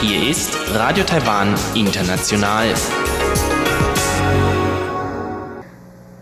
Hier ist Radio Taiwan International.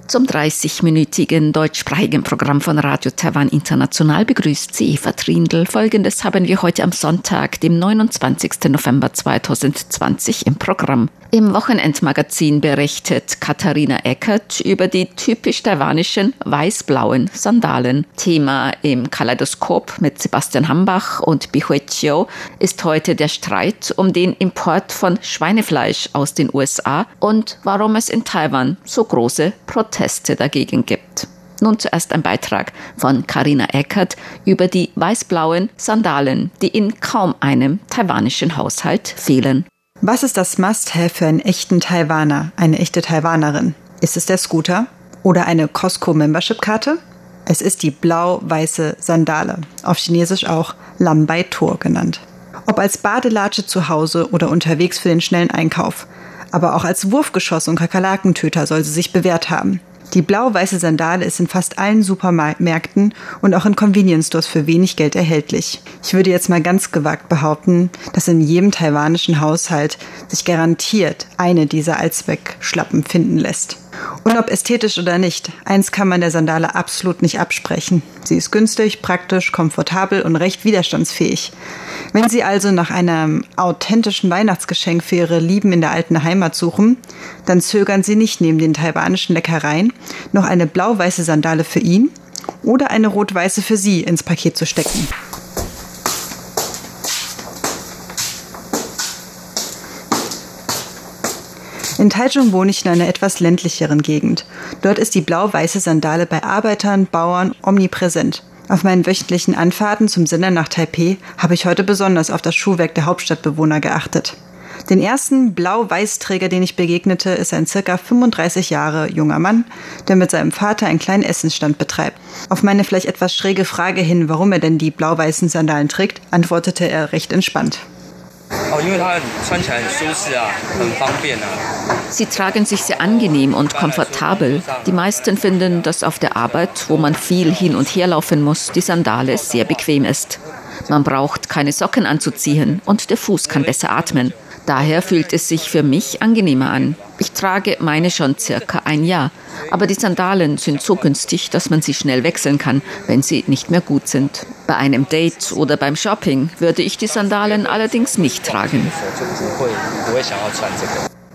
Zum 30-minütigen deutschsprachigen Programm von Radio Taiwan International begrüßt sie Eva Trindl. Folgendes haben wir heute am Sonntag, dem 29. November 2020 im Programm. Im Wochenendmagazin berichtet Katharina Eckert über die typisch taiwanischen weiß-blauen Sandalen. Thema im Kaleidoskop mit Sebastian Hambach und Bihui Chiu ist heute der Streit um den Import von Schweinefleisch aus den USA und warum es in Taiwan so große Proteste dagegen gibt. Nun zuerst ein Beitrag von Karina Eckert über die weiß-blauen Sandalen, die in kaum einem taiwanischen Haushalt fehlen. Was ist das Must-Have für einen echten Taiwaner, eine echte Taiwanerin? Ist es der Scooter oder eine Costco-Membership-Karte? Es ist die blau-weiße Sandale, auf Chinesisch auch Lam Bai Tor genannt. Ob als Badelatsche zu Hause oder unterwegs für den schnellen Einkauf, aber auch als Wurfgeschoss und Kakerlakentöter soll sie sich bewährt haben. Die blau-weiße Sandale ist in fast allen Supermärkten und auch in Convenience Stores für wenig Geld erhältlich. Ich würde jetzt mal ganz gewagt behaupten, dass in jedem taiwanischen Haushalt sich garantiert eine dieser Allzweckschlappen finden lässt. Und ob ästhetisch oder nicht, eins kann man der Sandale absolut nicht absprechen. Sie ist günstig, praktisch, komfortabel und recht widerstandsfähig. Wenn Sie also nach einem authentischen Weihnachtsgeschenk für Ihre Lieben in der alten Heimat suchen, dann zögern Sie nicht neben den taiwanischen Leckereien noch eine blau-weiße Sandale für ihn oder eine rot-weiße für Sie ins Paket zu stecken. In Taichung wohne ich in einer etwas ländlicheren Gegend. Dort ist die blau-weiße Sandale bei Arbeitern, Bauern omnipräsent. Auf meinen wöchentlichen Anfahrten zum Sender nach Taipeh habe ich heute besonders auf das Schuhwerk der Hauptstadtbewohner geachtet. Den ersten Blau-Weiß-Träger, den ich begegnete, ist ein circa 35 Jahre junger Mann, der mit seinem Vater einen kleinen Essensstand betreibt. Auf meine vielleicht etwas schräge Frage hin, warum er denn die blau-weißen Sandalen trägt, antwortete er recht entspannt. Sie tragen sich sehr angenehm und komfortabel. Die meisten finden, dass auf der Arbeit, wo man viel hin und her laufen muss, die Sandale sehr bequem ist. Man braucht keine Socken anzuziehen und der Fuß kann besser atmen. Daher fühlt es sich für mich angenehmer an. Ich trage meine schon circa ein Jahr, aber die Sandalen sind so günstig, dass man sie schnell wechseln kann, wenn sie nicht mehr gut sind. Bei einem Date oder beim Shopping würde ich die Sandalen allerdings nicht tragen.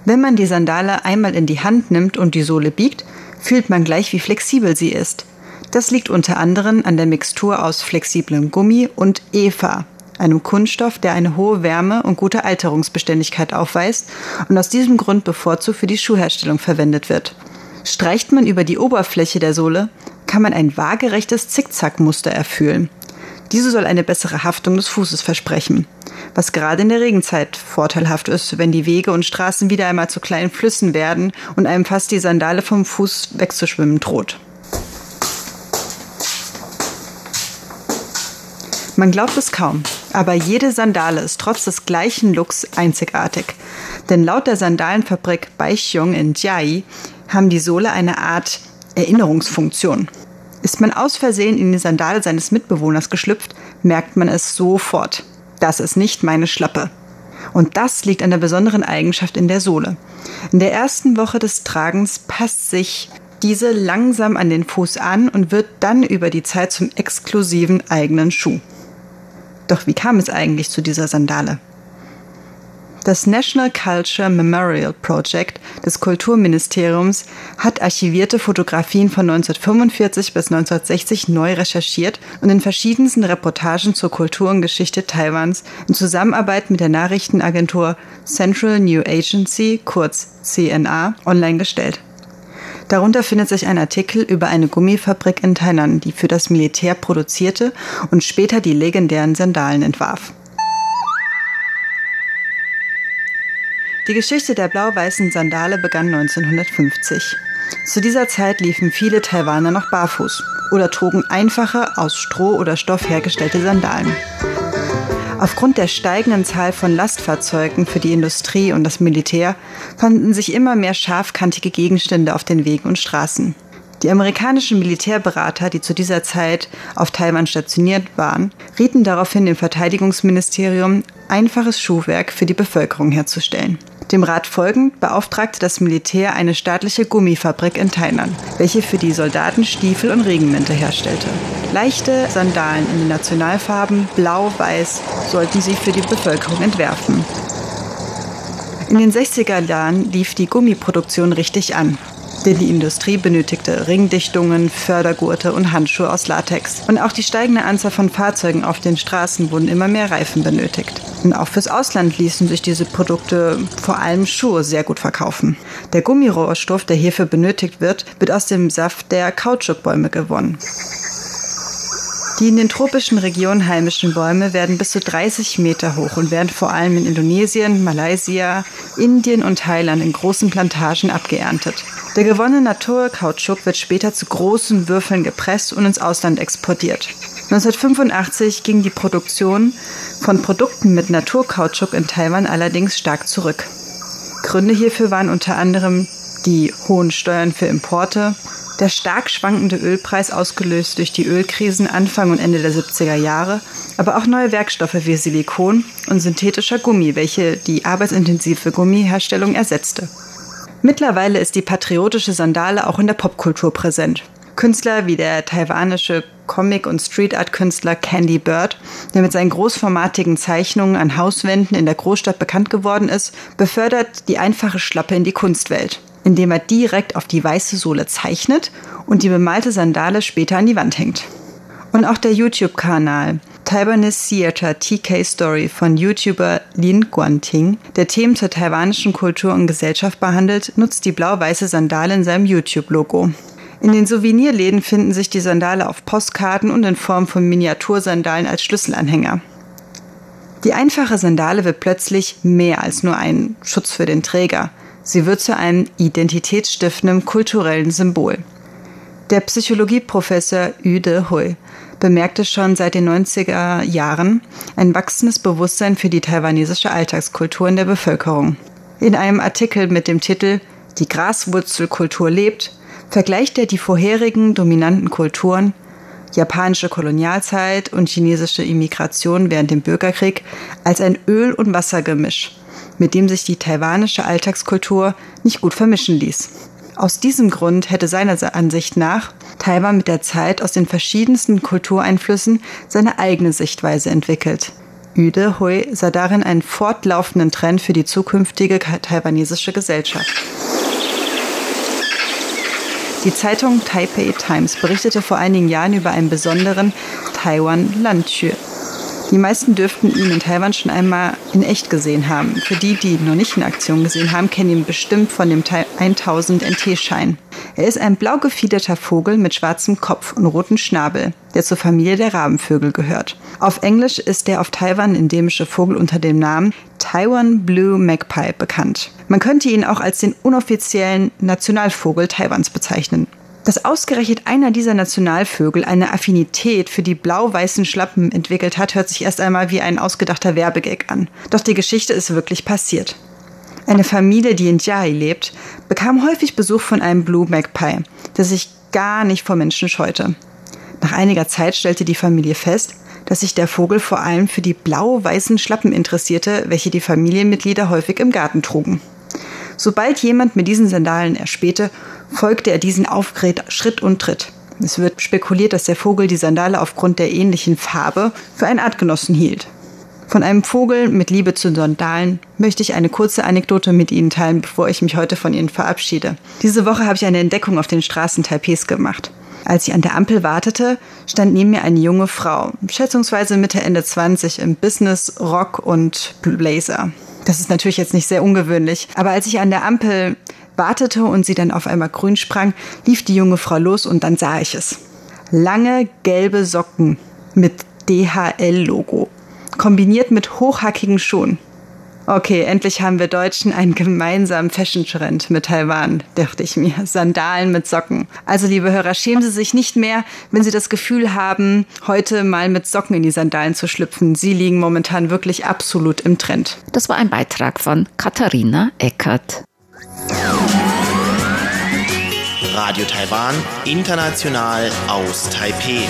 Wenn man die Sandale einmal in die Hand nimmt und die Sohle biegt, fühlt man gleich, wie flexibel sie ist. Das liegt unter anderem an der Mixtur aus flexiblem Gummi und EVA, einem Kunststoff, der eine hohe Wärme und gute Alterungsbeständigkeit aufweist und aus diesem Grund bevorzugt für die Schuhherstellung verwendet wird. Streicht man über die Oberfläche der Sohle, kann man ein waagerechtes Zickzackmuster erfüllen. Diese soll eine bessere Haftung des Fußes versprechen, was gerade in der Regenzeit vorteilhaft ist, wenn die Wege und Straßen wieder einmal zu kleinen Flüssen werden und einem fast die Sandale vom Fuß wegzuschwimmen droht. Man glaubt es kaum, aber jede Sandale ist trotz des gleichen Looks einzigartig. Denn laut der Sandalenfabrik Baixiong in Jiai haben die Sohle eine Art Erinnerungsfunktion. Ist man aus Versehen in die Sandale seines Mitbewohners geschlüpft, merkt man es sofort. Das ist nicht meine Schlappe. Und das liegt an der besonderen Eigenschaft in der Sohle. In der ersten Woche des Tragens passt sich diese langsam an den Fuß an und wird dann über die Zeit zum exklusiven eigenen Schuh. Doch wie kam es eigentlich zu dieser Sandale? Das National Culture Memorial Project des Kulturministeriums hat archivierte Fotografien von 1945 bis 1960 neu recherchiert und in verschiedensten Reportagen zur Kultur und Geschichte Taiwans in Zusammenarbeit mit der Nachrichtenagentur Central New Agency, kurz CNA, online gestellt. Darunter findet sich ein Artikel über eine Gummifabrik in Tainan, die für das Militär produzierte und später die legendären Sandalen entwarf. Die Geschichte der blau-weißen Sandale begann 1950. Zu dieser Zeit liefen viele Taiwaner noch barfuß oder trugen einfache, aus Stroh oder Stoff hergestellte Sandalen. Aufgrund der steigenden Zahl von Lastfahrzeugen für die Industrie und das Militär fanden sich immer mehr scharfkantige Gegenstände auf den Wegen und Straßen. Die amerikanischen Militärberater, die zu dieser Zeit auf Taiwan stationiert waren, rieten daraufhin dem Verteidigungsministerium, einfaches Schuhwerk für die Bevölkerung herzustellen. Dem Rat folgend beauftragte das Militär eine staatliche Gummifabrik in Thailand, welche für die Soldaten Stiefel und Regenmäntel herstellte. Leichte Sandalen in den Nationalfarben blau-weiß sollten sie für die Bevölkerung entwerfen. In den 60er Jahren lief die Gummiproduktion richtig an denn die Industrie benötigte Ringdichtungen, Fördergurte und Handschuhe aus Latex. Und auch die steigende Anzahl von Fahrzeugen auf den Straßen wurden immer mehr Reifen benötigt. Und auch fürs Ausland ließen sich diese Produkte, vor allem Schuhe, sehr gut verkaufen. Der Gummirohrstoff, der hierfür benötigt wird, wird aus dem Saft der Kautschukbäume gewonnen. Die in den tropischen Regionen heimischen Bäume werden bis zu 30 Meter hoch und werden vor allem in Indonesien, Malaysia, Indien und Thailand in großen Plantagen abgeerntet. Der gewonnene Naturkautschuk wird später zu großen Würfeln gepresst und ins Ausland exportiert. 1985 ging die Produktion von Produkten mit Naturkautschuk in Taiwan allerdings stark zurück. Gründe hierfür waren unter anderem die hohen Steuern für Importe, der stark schwankende Ölpreis ausgelöst durch die Ölkrisen Anfang und Ende der 70er Jahre, aber auch neue Werkstoffe wie Silikon und synthetischer Gummi, welche die arbeitsintensive Gummiherstellung ersetzte. Mittlerweile ist die patriotische Sandale auch in der Popkultur präsent. Künstler wie der taiwanische Comic- und Street-Art-Künstler Candy Bird, der mit seinen großformatigen Zeichnungen an Hauswänden in der Großstadt bekannt geworden ist, befördert die einfache Schlappe in die Kunstwelt indem er direkt auf die weiße Sohle zeichnet und die bemalte Sandale später an die Wand hängt. Und auch der YouTube-Kanal Taiwanese Theater TK Story von YouTuber Lin Guanting, der Themen zur taiwanischen Kultur und Gesellschaft behandelt, nutzt die blau-weiße Sandale in seinem YouTube-Logo. In den Souvenirläden finden sich die Sandale auf Postkarten und in Form von Miniatursandalen als Schlüsselanhänger. Die einfache Sandale wird plötzlich mehr als nur ein Schutz für den Träger. Sie wird zu einem identitätsstiftenden kulturellen Symbol. Der Psychologieprofessor Yu De Hui bemerkte schon seit den 90er Jahren ein wachsendes Bewusstsein für die taiwanesische Alltagskultur in der Bevölkerung. In einem Artikel mit dem Titel Die Graswurzelkultur lebt, vergleicht er die vorherigen dominanten Kulturen, japanische Kolonialzeit und chinesische Immigration während dem Bürgerkrieg, als ein Öl- und Wassergemisch mit dem sich die taiwanische Alltagskultur nicht gut vermischen ließ. Aus diesem Grund hätte seiner Ansicht nach Taiwan mit der Zeit aus den verschiedensten Kultureinflüssen seine eigene Sichtweise entwickelt. Üde Hui sah darin einen fortlaufenden Trend für die zukünftige taiwanesische Gesellschaft. Die Zeitung Taipei Times berichtete vor einigen Jahren über einen besonderen Taiwan Landtür, die meisten dürften ihn in Taiwan schon einmal in echt gesehen haben. Für die, die ihn noch nicht in Aktion gesehen haben, kennen ihn bestimmt von dem 1000 NT-Schein. Er ist ein blau gefiederter Vogel mit schwarzem Kopf und rotem Schnabel, der zur Familie der Rabenvögel gehört. Auf Englisch ist der auf Taiwan endemische Vogel unter dem Namen Taiwan Blue Magpie bekannt. Man könnte ihn auch als den unoffiziellen Nationalvogel Taiwans bezeichnen. Dass ausgerechnet einer dieser Nationalvögel eine Affinität für die blau-weißen Schlappen entwickelt hat, hört sich erst einmal wie ein ausgedachter Werbegag an. Doch die Geschichte ist wirklich passiert. Eine Familie, die in Jai lebt, bekam häufig Besuch von einem Blue Magpie, der sich gar nicht vor Menschen scheute. Nach einiger Zeit stellte die Familie fest, dass sich der Vogel vor allem für die blau-weißen Schlappen interessierte, welche die Familienmitglieder häufig im Garten trugen. Sobald jemand mit diesen Sandalen erspähte, folgte er diesen aufgeregt Schritt und Tritt. Es wird spekuliert, dass der Vogel die Sandale aufgrund der ähnlichen Farbe für einen Artgenossen hielt. Von einem Vogel mit Liebe zu Sandalen möchte ich eine kurze Anekdote mit Ihnen teilen, bevor ich mich heute von Ihnen verabschiede. Diese Woche habe ich eine Entdeckung auf den Straßen Taipehs gemacht. Als ich an der Ampel wartete, stand neben mir eine junge Frau, schätzungsweise Mitte, Ende 20, im Business, Rock und Blazer. Das ist natürlich jetzt nicht sehr ungewöhnlich, aber als ich an der Ampel wartete und sie dann auf einmal grün sprang, lief die junge Frau los und dann sah ich es. Lange gelbe Socken mit DHL-Logo, kombiniert mit hochhackigen Schuhen. Okay, endlich haben wir Deutschen einen gemeinsamen Fashion-Trend mit Taiwan, dachte ich mir. Sandalen mit Socken. Also, liebe Hörer, schämen Sie sich nicht mehr, wenn Sie das Gefühl haben, heute mal mit Socken in die Sandalen zu schlüpfen. Sie liegen momentan wirklich absolut im Trend. Das war ein Beitrag von Katharina Eckert. Radio Taiwan, international aus Taipei.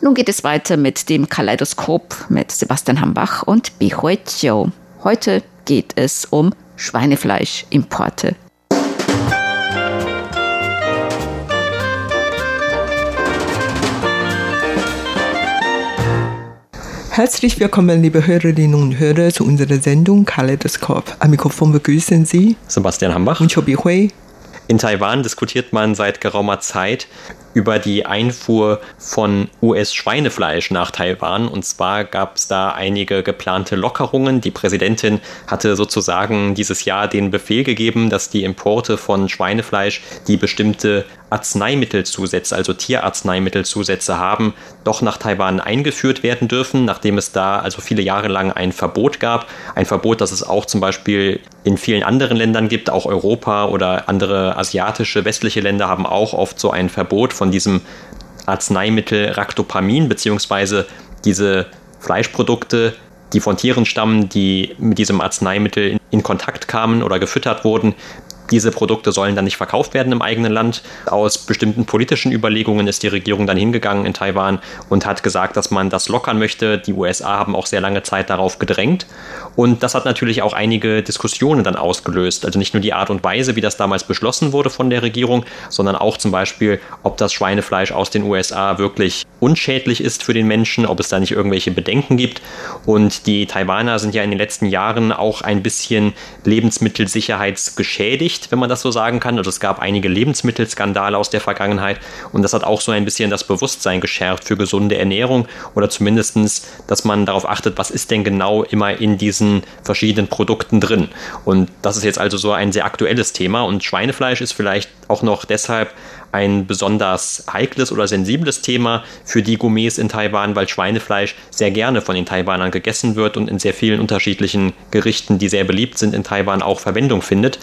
Nun geht es weiter mit dem Kaleidoskop mit Sebastian Hambach und Bihui Chiu. Heute geht es um Schweinefleischimporte. Herzlich willkommen, liebe Hörerinnen und Hörer, zu unserer Sendung Kaleidoskop. Am Mikrofon begrüßen Sie Sebastian Hambach und Chobi Hui. In Taiwan diskutiert man seit geraumer Zeit über die Einfuhr von US-Schweinefleisch nach Taiwan. Und zwar gab es da einige geplante Lockerungen. Die Präsidentin hatte sozusagen dieses Jahr den Befehl gegeben, dass die Importe von Schweinefleisch, die bestimmte Arzneimittelzusätze, also Tierarzneimittelzusätze haben, doch nach Taiwan eingeführt werden dürfen, nachdem es da also viele Jahre lang ein Verbot gab. Ein Verbot, das es auch zum Beispiel in vielen anderen Ländern gibt, auch Europa oder andere asiatische, westliche Länder haben auch oft so ein Verbot von diesem Arzneimittel Ractopamin, beziehungsweise diese Fleischprodukte, die von Tieren stammen, die mit diesem Arzneimittel in Kontakt kamen oder gefüttert wurden, diese Produkte sollen dann nicht verkauft werden im eigenen Land. Aus bestimmten politischen Überlegungen ist die Regierung dann hingegangen in Taiwan und hat gesagt, dass man das lockern möchte. Die USA haben auch sehr lange Zeit darauf gedrängt. Und das hat natürlich auch einige Diskussionen dann ausgelöst. Also nicht nur die Art und Weise, wie das damals beschlossen wurde von der Regierung, sondern auch zum Beispiel, ob das Schweinefleisch aus den USA wirklich unschädlich ist für den Menschen, ob es da nicht irgendwelche Bedenken gibt. Und die Taiwaner sind ja in den letzten Jahren auch ein bisschen lebensmittelsicherheitsgeschädigt wenn man das so sagen kann. Also es gab einige Lebensmittelskandale aus der Vergangenheit und das hat auch so ein bisschen das Bewusstsein geschärft für gesunde Ernährung oder zumindestens, dass man darauf achtet, was ist denn genau immer in diesen verschiedenen Produkten drin. Und das ist jetzt also so ein sehr aktuelles Thema und Schweinefleisch ist vielleicht auch noch deshalb ein besonders heikles oder sensibles Thema für die Gourmets in Taiwan, weil Schweinefleisch sehr gerne von den Taiwanern gegessen wird und in sehr vielen unterschiedlichen Gerichten, die sehr beliebt sind in Taiwan, auch Verwendung findet.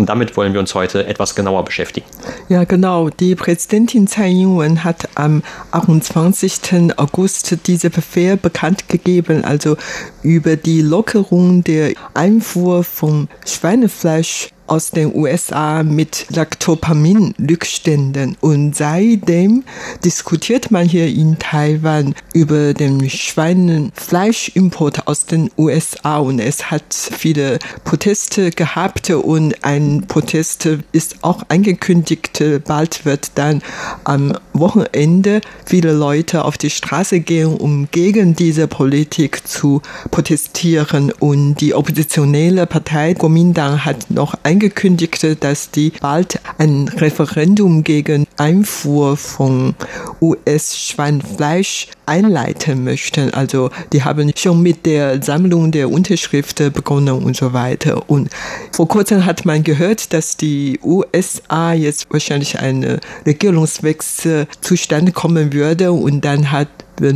Und damit wollen wir uns heute etwas genauer beschäftigen. Ja, genau. Die Präsidentin Tsai Ing-wen hat am 28. August diese Befehl bekannt gegeben, also über die Lockerung der Einfuhr von Schweinefleisch aus den USA mit Lactopamin-Rückständen. Und seitdem diskutiert man hier in Taiwan über den Schweinefleischimport aus den USA. Und es hat viele Proteste gehabt und ein Protest ist auch angekündigt. Bald wird dann am Wochenende viele Leute auf die Straße gehen, um gegen diese Politik zu protestieren. Und die oppositionelle Partei Kuomintang hat noch ein angekündigte, dass die bald ein Referendum gegen Einfuhr von US-Schweinfleisch einleiten möchten. Also die haben schon mit der Sammlung der Unterschriften begonnen und so weiter. Und vor kurzem hat man gehört, dass die USA jetzt wahrscheinlich ein Regierungswechsel zustande kommen würde und dann hat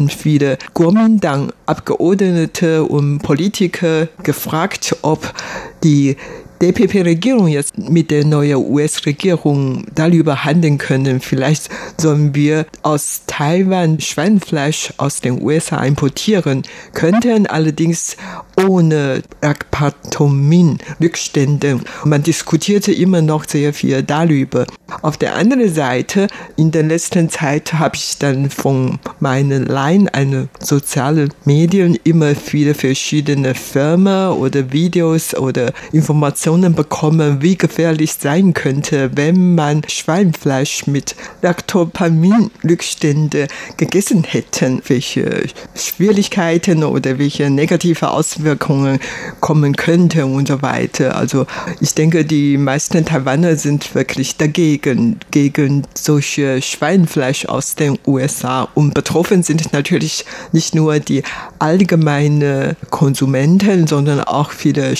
viele Kuomintang-Abgeordnete und Politiker gefragt, ob die DPP-Regierung jetzt mit der neuen US-Regierung darüber handeln können. Vielleicht sollen wir aus Taiwan Schweinfleisch aus den USA importieren, könnten allerdings ohne Racpatomin-Rückstände. Man diskutierte immer noch sehr viel darüber. Auf der anderen Seite, in der letzten Zeit habe ich dann von meinen Line, eine soziale Medien, immer viele verschiedene Firmen oder Videos oder Informationen bekommen, wie gefährlich sein könnte, wenn man Schweinfleisch mit Lactopamin-Rückstände gegessen hätten, welche Schwierigkeiten oder welche negative Auswirkungen kommen könnten und so weiter. Also ich denke, die meisten Taiwaner sind wirklich dagegen, gegen solche Schweinfleisch aus den USA. Und betroffen sind natürlich nicht nur die allgemeine Konsumenten, sondern auch viele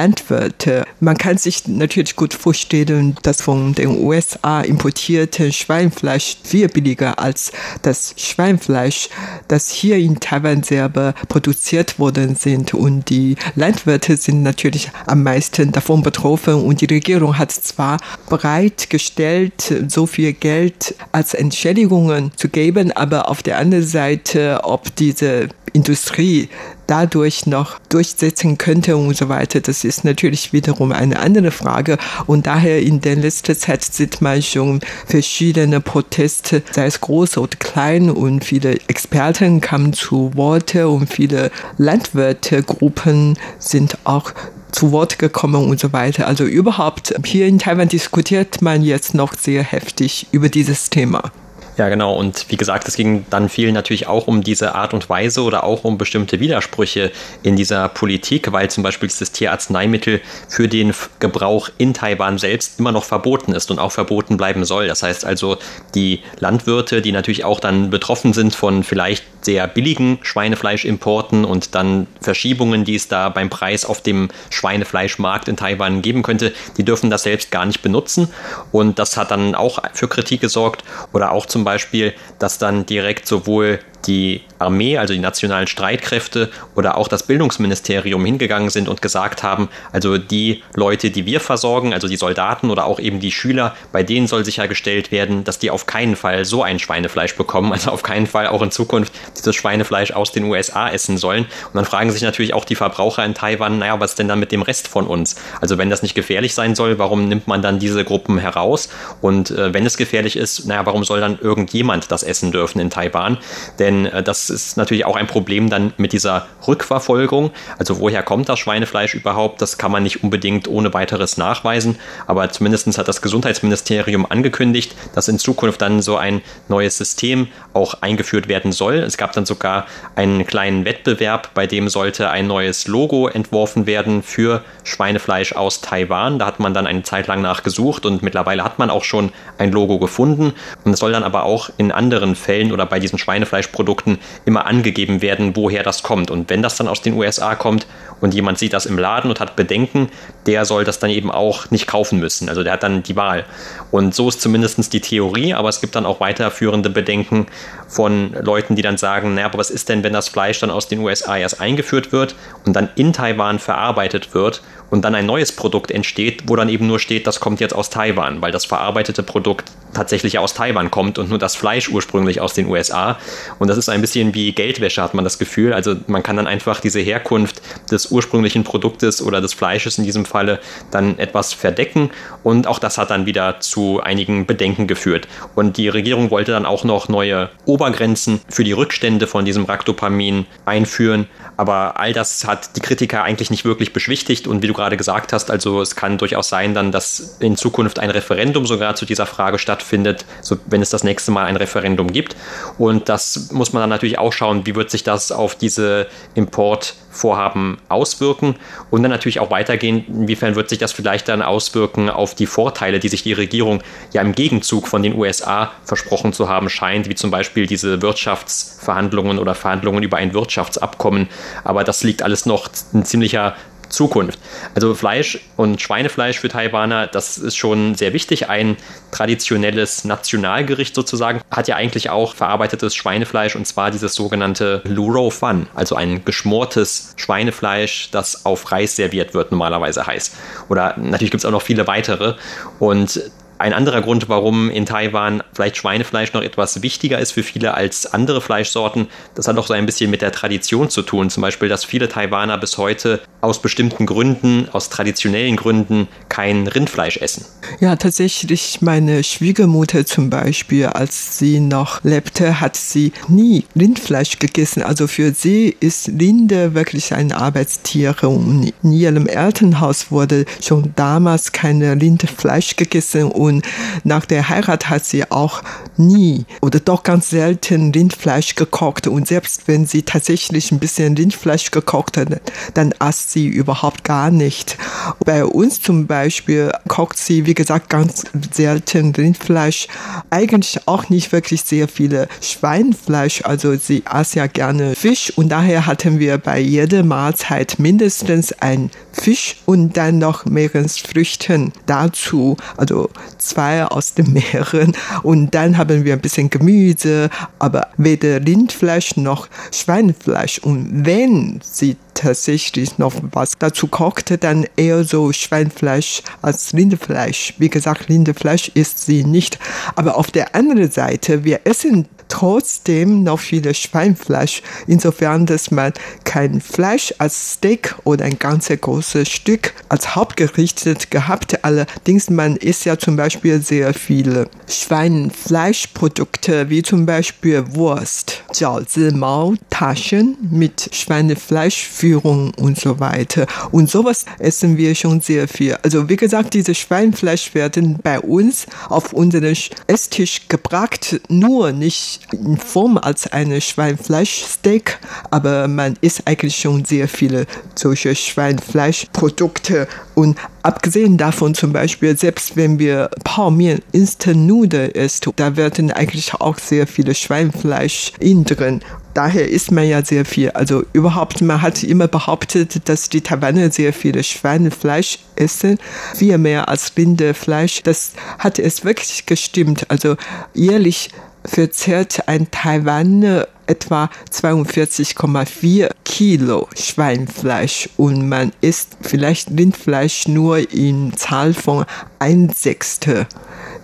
Schweinfleischlandwirte. Man kann sich natürlich gut vorstellen, dass von den USA importierte Schweinfleisch viel billiger als das Schweinfleisch, das hier in Taiwan selber produziert worden sind. Und die Landwirte sind natürlich am meisten davon betroffen. Und die Regierung hat zwar bereitgestellt, so viel Geld als Entschädigungen zu geben, aber auf der anderen Seite, ob diese Industrie dadurch noch durchsetzen könnte und so weiter. Das ist natürlich wiederum eine andere Frage. Und daher in der letzten Zeit sieht man schon verschiedene Proteste, sei es groß oder klein und viele Experten kamen zu Wort und viele Landwirtegruppen sind auch zu Wort gekommen und so weiter. Also überhaupt hier in Taiwan diskutiert man jetzt noch sehr heftig über dieses Thema. Ja, genau. Und wie gesagt, es ging dann viel natürlich auch um diese Art und Weise oder auch um bestimmte Widersprüche in dieser Politik, weil zum Beispiel das Tierarzneimittel für den Gebrauch in Taiwan selbst immer noch verboten ist und auch verboten bleiben soll. Das heißt also, die Landwirte, die natürlich auch dann betroffen sind von vielleicht sehr billigen Schweinefleischimporten und dann Verschiebungen, die es da beim Preis auf dem Schweinefleischmarkt in Taiwan geben könnte, die dürfen das selbst gar nicht benutzen. Und das hat dann auch für Kritik gesorgt. Oder auch zum Beispiel, dass dann direkt sowohl die Armee, also die nationalen Streitkräfte oder auch das Bildungsministerium hingegangen sind und gesagt haben, also die Leute, die wir versorgen, also die Soldaten oder auch eben die Schüler, bei denen soll sichergestellt werden, dass die auf keinen Fall so ein Schweinefleisch bekommen, also auf keinen Fall auch in Zukunft dieses Schweinefleisch aus den USA essen sollen. Und dann fragen sich natürlich auch die Verbraucher in Taiwan, naja, was denn dann mit dem Rest von uns? Also wenn das nicht gefährlich sein soll, warum nimmt man dann diese Gruppen heraus? Und äh, wenn es gefährlich ist, naja, warum soll dann irgendjemand das essen dürfen in Taiwan? Denn denn äh, das ist natürlich auch ein Problem dann mit dieser Rückverfolgung. Also woher kommt das Schweinefleisch überhaupt? Das kann man nicht unbedingt ohne weiteres nachweisen. Aber zumindest hat das Gesundheitsministerium angekündigt, dass in Zukunft dann so ein neues System auch eingeführt werden soll. Es gab dann sogar einen kleinen Wettbewerb, bei dem sollte ein neues Logo entworfen werden für Schweinefleisch aus Taiwan. Da hat man dann eine Zeit lang nachgesucht und mittlerweile hat man auch schon ein Logo gefunden. Und es soll dann aber auch in anderen Fällen oder bei diesen Schweinefleischprodukten Produkten immer angegeben werden, woher das kommt. Und wenn das dann aus den USA kommt und jemand sieht das im Laden und hat Bedenken, der soll das dann eben auch nicht kaufen müssen. Also der hat dann die Wahl. Und so ist zumindest die Theorie, aber es gibt dann auch weiterführende Bedenken von Leuten, die dann sagen, naja, aber was ist denn, wenn das Fleisch dann aus den USA erst eingeführt wird und dann in Taiwan verarbeitet wird und dann ein neues Produkt entsteht, wo dann eben nur steht, das kommt jetzt aus Taiwan, weil das verarbeitete Produkt tatsächlich aus Taiwan kommt und nur das Fleisch ursprünglich aus den USA. Und das ist ein bisschen wie Geldwäsche, hat man das Gefühl. Also man kann dann einfach diese Herkunft des ursprünglichen Produktes oder des Fleisches in diesem Falle dann etwas verdecken. Und auch das hat dann wieder zu einigen Bedenken geführt. Und die Regierung wollte dann auch noch neue Obergrenzen für die Rückstände von diesem Raktopamin einführen. Aber all das hat die Kritiker eigentlich nicht wirklich beschwichtigt. Und wie du gerade gesagt hast, also es kann durchaus sein dann, dass in Zukunft ein Referendum sogar zu dieser Frage stattfindet, so wenn es das nächste Mal ein Referendum gibt. Und das muss man dann natürlich auch schauen, wie wird sich das auf diese Importvorhaben auswirken und dann natürlich auch weitergehen, inwiefern wird sich das vielleicht dann auswirken auf die Vorteile, die sich die Regierung ja im Gegenzug von den USA versprochen zu haben scheint, wie zum Beispiel diese Wirtschaftsverhandlungen oder Verhandlungen über ein Wirtschaftsabkommen. Aber das liegt alles noch ein ziemlicher Zukunft. Also Fleisch und Schweinefleisch für Taiwaner, das ist schon sehr wichtig. Ein traditionelles Nationalgericht sozusagen hat ja eigentlich auch verarbeitetes Schweinefleisch und zwar dieses sogenannte Luro Fan, also ein geschmortes Schweinefleisch, das auf Reis serviert wird, normalerweise heiß. Oder natürlich gibt es auch noch viele weitere. Und ein anderer Grund, warum in Taiwan vielleicht Schweinefleisch noch etwas wichtiger ist für viele als andere Fleischsorten, das hat auch so ein bisschen mit der Tradition zu tun. Zum Beispiel, dass viele Taiwaner bis heute aus bestimmten Gründen, aus traditionellen Gründen, kein Rindfleisch essen. Ja, tatsächlich meine Schwiegermutter zum Beispiel, als sie noch lebte, hat sie nie Rindfleisch gegessen. Also für sie ist Rinde wirklich ein Arbeitstier und in ihrem Elternhaus wurde schon damals kein Rindfleisch gegessen und und nach der Heirat hat sie auch nie oder doch ganz selten Rindfleisch gekocht. Und selbst wenn sie tatsächlich ein bisschen Rindfleisch gekocht hat, dann aß sie überhaupt gar nicht. Bei uns zum Beispiel kocht sie, wie gesagt, ganz selten Rindfleisch. Eigentlich auch nicht wirklich sehr viele Schweinfleisch. Also sie aß ja gerne Fisch und daher hatten wir bei jeder Mahlzeit mindestens ein Fisch und dann noch Meeresfrüchten dazu. Also zwei aus dem Meeren und dann haben wir ein bisschen Gemüse, aber weder Rindfleisch noch Schweinefleisch. Und wenn sie tatsächlich noch was dazu kochte, dann eher so Schweinefleisch als Rindfleisch. Wie gesagt, Rindfleisch isst sie nicht. Aber auf der anderen Seite, wir essen trotzdem noch viele Schweinfleisch. Insofern, dass man kein Fleisch als Steak oder ein ganzes großes Stück als Hauptgericht gehabt. Allerdings, man isst ja zum Beispiel sehr viele Schweinfleischprodukte, wie zum Beispiel Wurst, Jiaozi, Mao, Taschen mit Schweinefleischführung und so weiter. Und sowas essen wir schon sehr viel. Also wie gesagt, diese Schweinfleisch werden bei uns auf unseren Esstisch gebracht, nur nicht in Form als eine Schweinfleischsteak, aber man isst eigentlich schon sehr viele solche Schweinfleischprodukte und abgesehen davon zum Beispiel, selbst wenn wir Paomian Instant Nude isst, da werden eigentlich auch sehr viele Schweinfleisch in drin. Daher isst man ja sehr viel. Also überhaupt, man hat immer behauptet, dass die Taiwaner sehr viele Schweinefleisch essen, viel mehr als Rindefleisch. Das hat es wirklich gestimmt. Also jährlich verzehrt ein Taiwaner etwa 42,4 Kilo Schweinfleisch und man isst vielleicht Rindfleisch nur in Zahl von ein Sechstel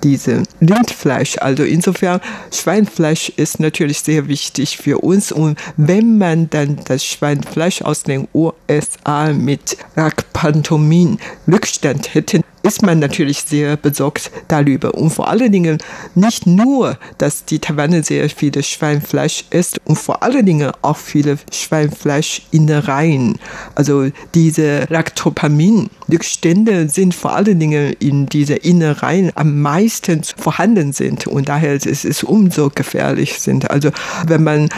diese Rindfleisch. Also insofern, Schweinfleisch ist natürlich sehr wichtig für uns. Und wenn man dann das Schweinfleisch aus den USA mit Rackpantomin Rückstand hätte, ist man natürlich sehr besorgt darüber. Und vor allen Dingen nicht nur, dass die Taiwaner sehr viele Schweinfleisch isst und vor allen Dingen auch viele Schweinfleischinnereien. Also diese Lactopamin-Rückstände sind vor allen Dingen in diese Innereien am meisten vorhanden sind und daher ist es umso gefährlich sind. Also wenn man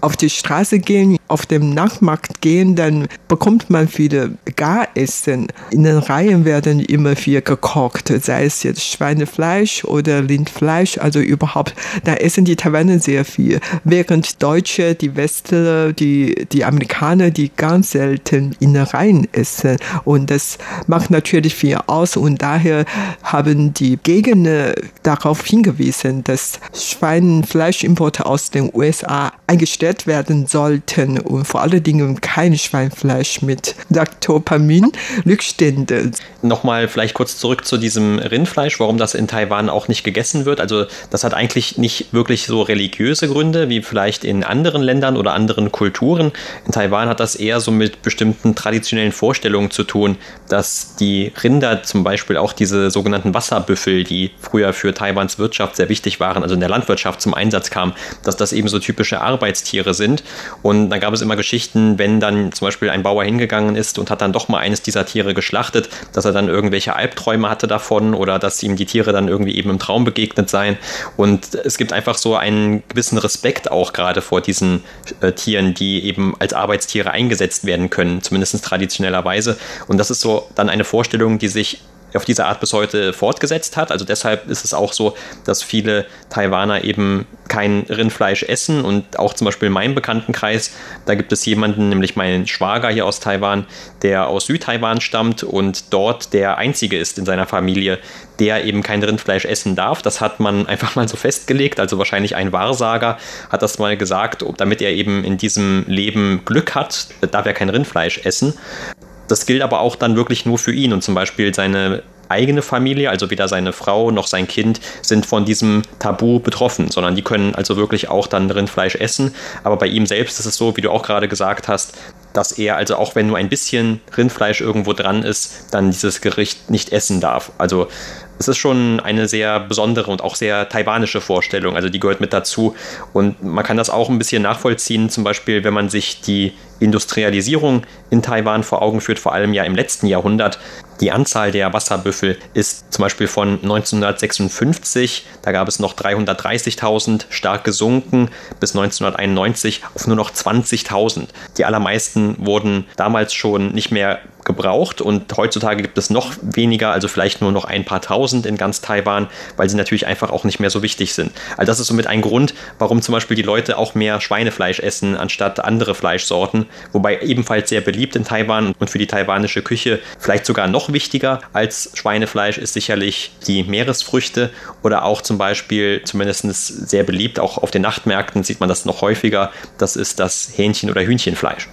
auf die Straße gehen, auf dem Nachtmarkt gehen, dann bekommt man viele Garessen. In den Reihen werden immer viel gekocht, sei es jetzt Schweinefleisch oder Rindfleisch, also überhaupt, da essen die Taiwaner sehr viel. Während Deutsche, die Westler, die, die Amerikaner, die ganz selten in den Reihen essen. Und das macht natürlich viel aus und daher haben die Gegner darauf hingewiesen, dass Schweinefleischimporte aus den USA eingestellt werden sollten und vor allen Dingen kein Schweinfleisch mit Lactopamin Rückstände. Nochmal vielleicht kurz zurück zu diesem Rindfleisch, warum das in Taiwan auch nicht gegessen wird. Also das hat eigentlich nicht wirklich so religiöse Gründe wie vielleicht in anderen Ländern oder anderen Kulturen. In Taiwan hat das eher so mit bestimmten traditionellen Vorstellungen zu tun, dass die Rinder zum Beispiel auch diese sogenannten Wasserbüffel, die früher für Taiwans Wirtschaft sehr wichtig waren, also in der Landwirtschaft zum Einsatz kamen, dass das eben so typische Arbeitstiere Tiere sind. Und dann gab es immer Geschichten, wenn dann zum Beispiel ein Bauer hingegangen ist und hat dann doch mal eines dieser Tiere geschlachtet, dass er dann irgendwelche Albträume hatte davon oder dass ihm die Tiere dann irgendwie eben im Traum begegnet seien. Und es gibt einfach so einen gewissen Respekt auch gerade vor diesen äh, Tieren, die eben als Arbeitstiere eingesetzt werden können, zumindest traditionellerweise. Und das ist so dann eine Vorstellung, die sich auf diese Art bis heute fortgesetzt hat. Also deshalb ist es auch so, dass viele Taiwaner eben kein Rindfleisch essen und auch zum Beispiel in meinem Bekanntenkreis, da gibt es jemanden, nämlich meinen Schwager hier aus Taiwan, der aus Südtaiwan stammt und dort der einzige ist in seiner Familie, der eben kein Rindfleisch essen darf. Das hat man einfach mal so festgelegt, also wahrscheinlich ein Wahrsager hat das mal gesagt, damit er eben in diesem Leben Glück hat, darf er kein Rindfleisch essen. Das gilt aber auch dann wirklich nur für ihn und zum Beispiel seine eigene Familie, also weder seine Frau noch sein Kind, sind von diesem Tabu betroffen, sondern die können also wirklich auch dann Rindfleisch essen. Aber bei ihm selbst ist es so, wie du auch gerade gesagt hast, dass er also auch wenn nur ein bisschen Rindfleisch irgendwo dran ist, dann dieses Gericht nicht essen darf. Also es ist schon eine sehr besondere und auch sehr taiwanische Vorstellung, also die gehört mit dazu. Und man kann das auch ein bisschen nachvollziehen, zum Beispiel, wenn man sich die Industrialisierung in Taiwan vor Augen führt, vor allem ja im letzten Jahrhundert. Die Anzahl der Wasserbüffel ist zum Beispiel von 1956, da gab es noch 330.000, stark gesunken bis 1991 auf nur noch 20.000. Die allermeisten wurden damals schon nicht mehr gebraucht und heutzutage gibt es noch weniger, also vielleicht nur noch ein paar tausend in ganz Taiwan, weil sie natürlich einfach auch nicht mehr so wichtig sind. Also das ist somit ein Grund, warum zum Beispiel die Leute auch mehr Schweinefleisch essen anstatt andere Fleischsorten, wobei ebenfalls sehr beliebt in Taiwan und für die taiwanische Küche vielleicht sogar noch wichtiger als Schweinefleisch ist sicherlich die Meeresfrüchte oder auch zum Beispiel zumindest sehr beliebt, auch auf den Nachtmärkten sieht man das noch häufiger, das ist das Hähnchen- oder Hühnchenfleisch.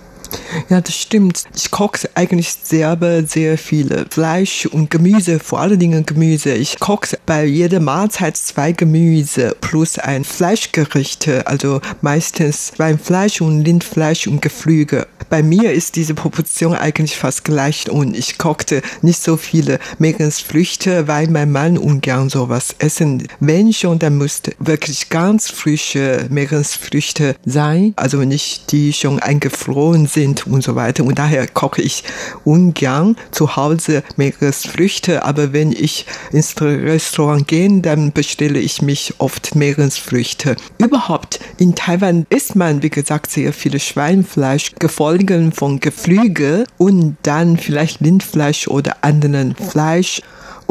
Ja, das stimmt. Ich koche eigentlich selber sehr viele Fleisch und Gemüse, vor allen Dingen Gemüse. Ich koche bei jeder Mahlzeit zwei Gemüse plus ein Fleischgericht, also meistens Schweinfleisch und Rindfleisch und Geflügel. Bei mir ist diese Proportion eigentlich fast gleich und ich kochte nicht so viele Meeresfrüchte, weil mein Mann ungern sowas essen. Wenn schon, dann müsste wirklich ganz frische Meeresfrüchte sein, also nicht die schon eingefroren sind und so weiter. Und daher koche ich ungern zu Hause Meeresfrüchte, aber wenn ich ins Restaurant gehe, dann bestelle ich mich oft Meeresfrüchte. Überhaupt in Taiwan isst man, wie gesagt, sehr viele Schweinfleisch, gefolgt von Geflügel und dann vielleicht Rindfleisch oder anderen Fleisch.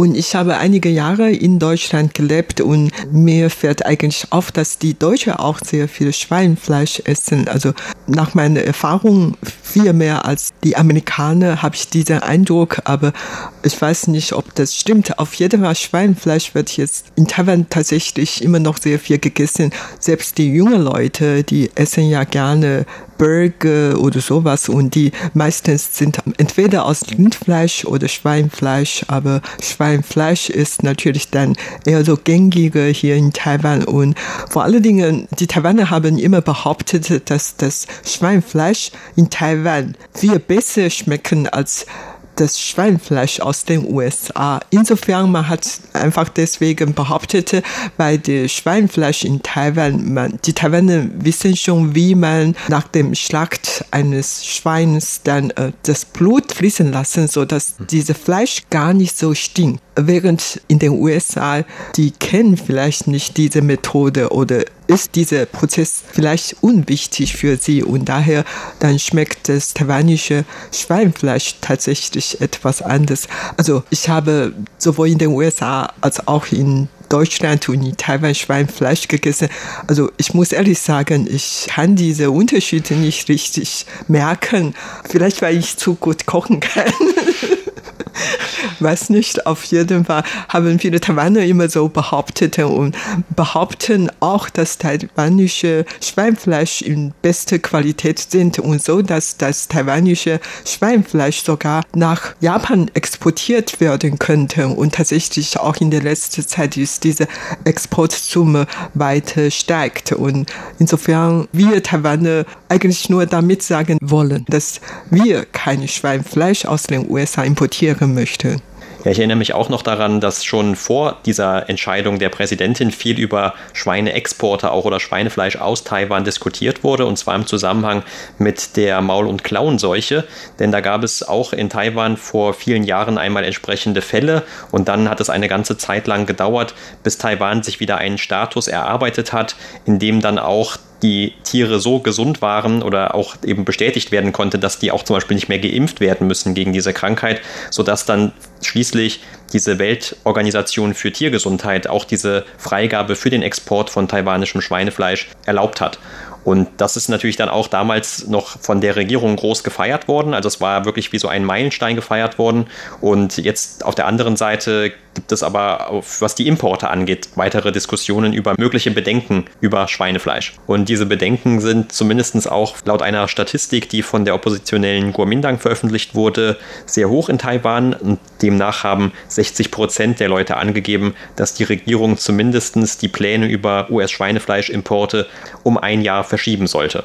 Und ich habe einige Jahre in Deutschland gelebt und mir fällt eigentlich auf, dass die Deutschen auch sehr viel Schweinfleisch essen. Also nach meiner Erfahrung viel mehr als die Amerikaner habe ich diesen Eindruck, aber ich weiß nicht, ob das stimmt. Auf jeden Fall Schweinfleisch wird jetzt in Taiwan tatsächlich immer noch sehr viel gegessen. Selbst die jungen Leute, die essen ja gerne Burger oder sowas und die meistens sind entweder aus Rindfleisch oder Schweinfleisch, aber Schweinfleisch ist natürlich dann eher so gängiger hier in Taiwan und vor allen Dingen die Taiwaner haben immer behauptet, dass das Schweinfleisch in Taiwan viel besser schmecken als das Schweinfleisch aus den USA. Insofern, man hat einfach deswegen behauptet, weil das Schweinfleisch in Taiwan, man, die Taiwaner wissen schon, wie man nach dem Schlacht eines Schweins dann äh, das Blut fließen lassen, so dass dieses Fleisch gar nicht so stinkt. Während in den USA, die kennen vielleicht nicht diese Methode oder ist dieser Prozess vielleicht unwichtig für sie und daher dann schmeckt das taiwanische Schweinfleisch tatsächlich etwas anders. Also ich habe sowohl in den USA als auch in Deutschland und in Taiwan Schweinfleisch gegessen. Also ich muss ehrlich sagen, ich kann diese Unterschiede nicht richtig merken. Vielleicht weil ich zu gut kochen kann. weiß nicht, auf jeden Fall haben viele Taiwaner immer so behauptet und behaupten auch, dass taiwanische Schweinfleisch in bester Qualität sind und so, dass das taiwanische Schweinfleisch sogar nach Japan exportiert werden könnte. Und tatsächlich auch in der letzten Zeit ist diese Exportsumme weiter steigt. Und insofern wir Taiwaner eigentlich nur damit sagen wollen, dass wir kein Schweinfleisch aus den USA importieren möchten. Ja, ich erinnere mich auch noch daran, dass schon vor dieser Entscheidung der Präsidentin viel über Schweineexporte auch oder Schweinefleisch aus Taiwan diskutiert wurde, und zwar im Zusammenhang mit der Maul- und Klauenseuche. Denn da gab es auch in Taiwan vor vielen Jahren einmal entsprechende Fälle und dann hat es eine ganze Zeit lang gedauert, bis Taiwan sich wieder einen Status erarbeitet hat, in dem dann auch die Tiere so gesund waren oder auch eben bestätigt werden konnte, dass die auch zum Beispiel nicht mehr geimpft werden müssen gegen diese Krankheit, sodass dann schließlich diese Weltorganisation für Tiergesundheit auch diese Freigabe für den Export von taiwanischem Schweinefleisch erlaubt hat. Und das ist natürlich dann auch damals noch von der Regierung groß gefeiert worden. Also es war wirklich wie so ein Meilenstein gefeiert worden. Und jetzt auf der anderen Seite gibt es aber, was die Importe angeht, weitere Diskussionen über mögliche Bedenken über Schweinefleisch. Und diese Bedenken sind zumindest auch laut einer Statistik, die von der oppositionellen Kuomintang veröffentlicht wurde, sehr hoch in Taiwan. Und demnach haben 60 Prozent der Leute angegeben, dass die Regierung zumindest die Pläne über US-Schweinefleischimporte um ein Jahr verschieben sollte.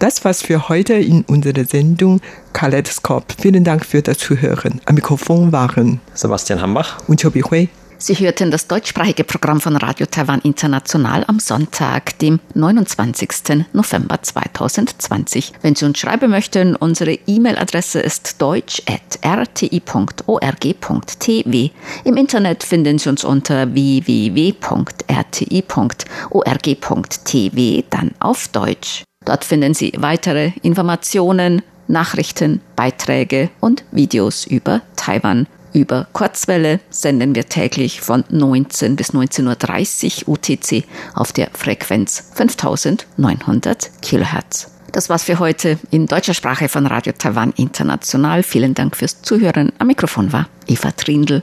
Das war's für heute in unserer Sendung Kaleidoskop. Vielen Dank für das Zuhören. Am Mikrofon waren Sebastian Hambach und Chobi Hui. Sie hörten das deutschsprachige Programm von Radio Taiwan International am Sonntag, dem 29. November 2020. Wenn Sie uns schreiben möchten, unsere E-Mail-Adresse ist deutsch.rti.org.tv. Im Internet finden Sie uns unter www.rti.org.tv, dann auf Deutsch. Dort finden Sie weitere Informationen, Nachrichten, Beiträge und Videos über Taiwan. Über Kurzwelle senden wir täglich von 19 bis 19.30 Uhr UTC auf der Frequenz 5900 Kilohertz. Das war's für heute in deutscher Sprache von Radio Taiwan International. Vielen Dank fürs Zuhören. Am Mikrofon war Eva Trindl.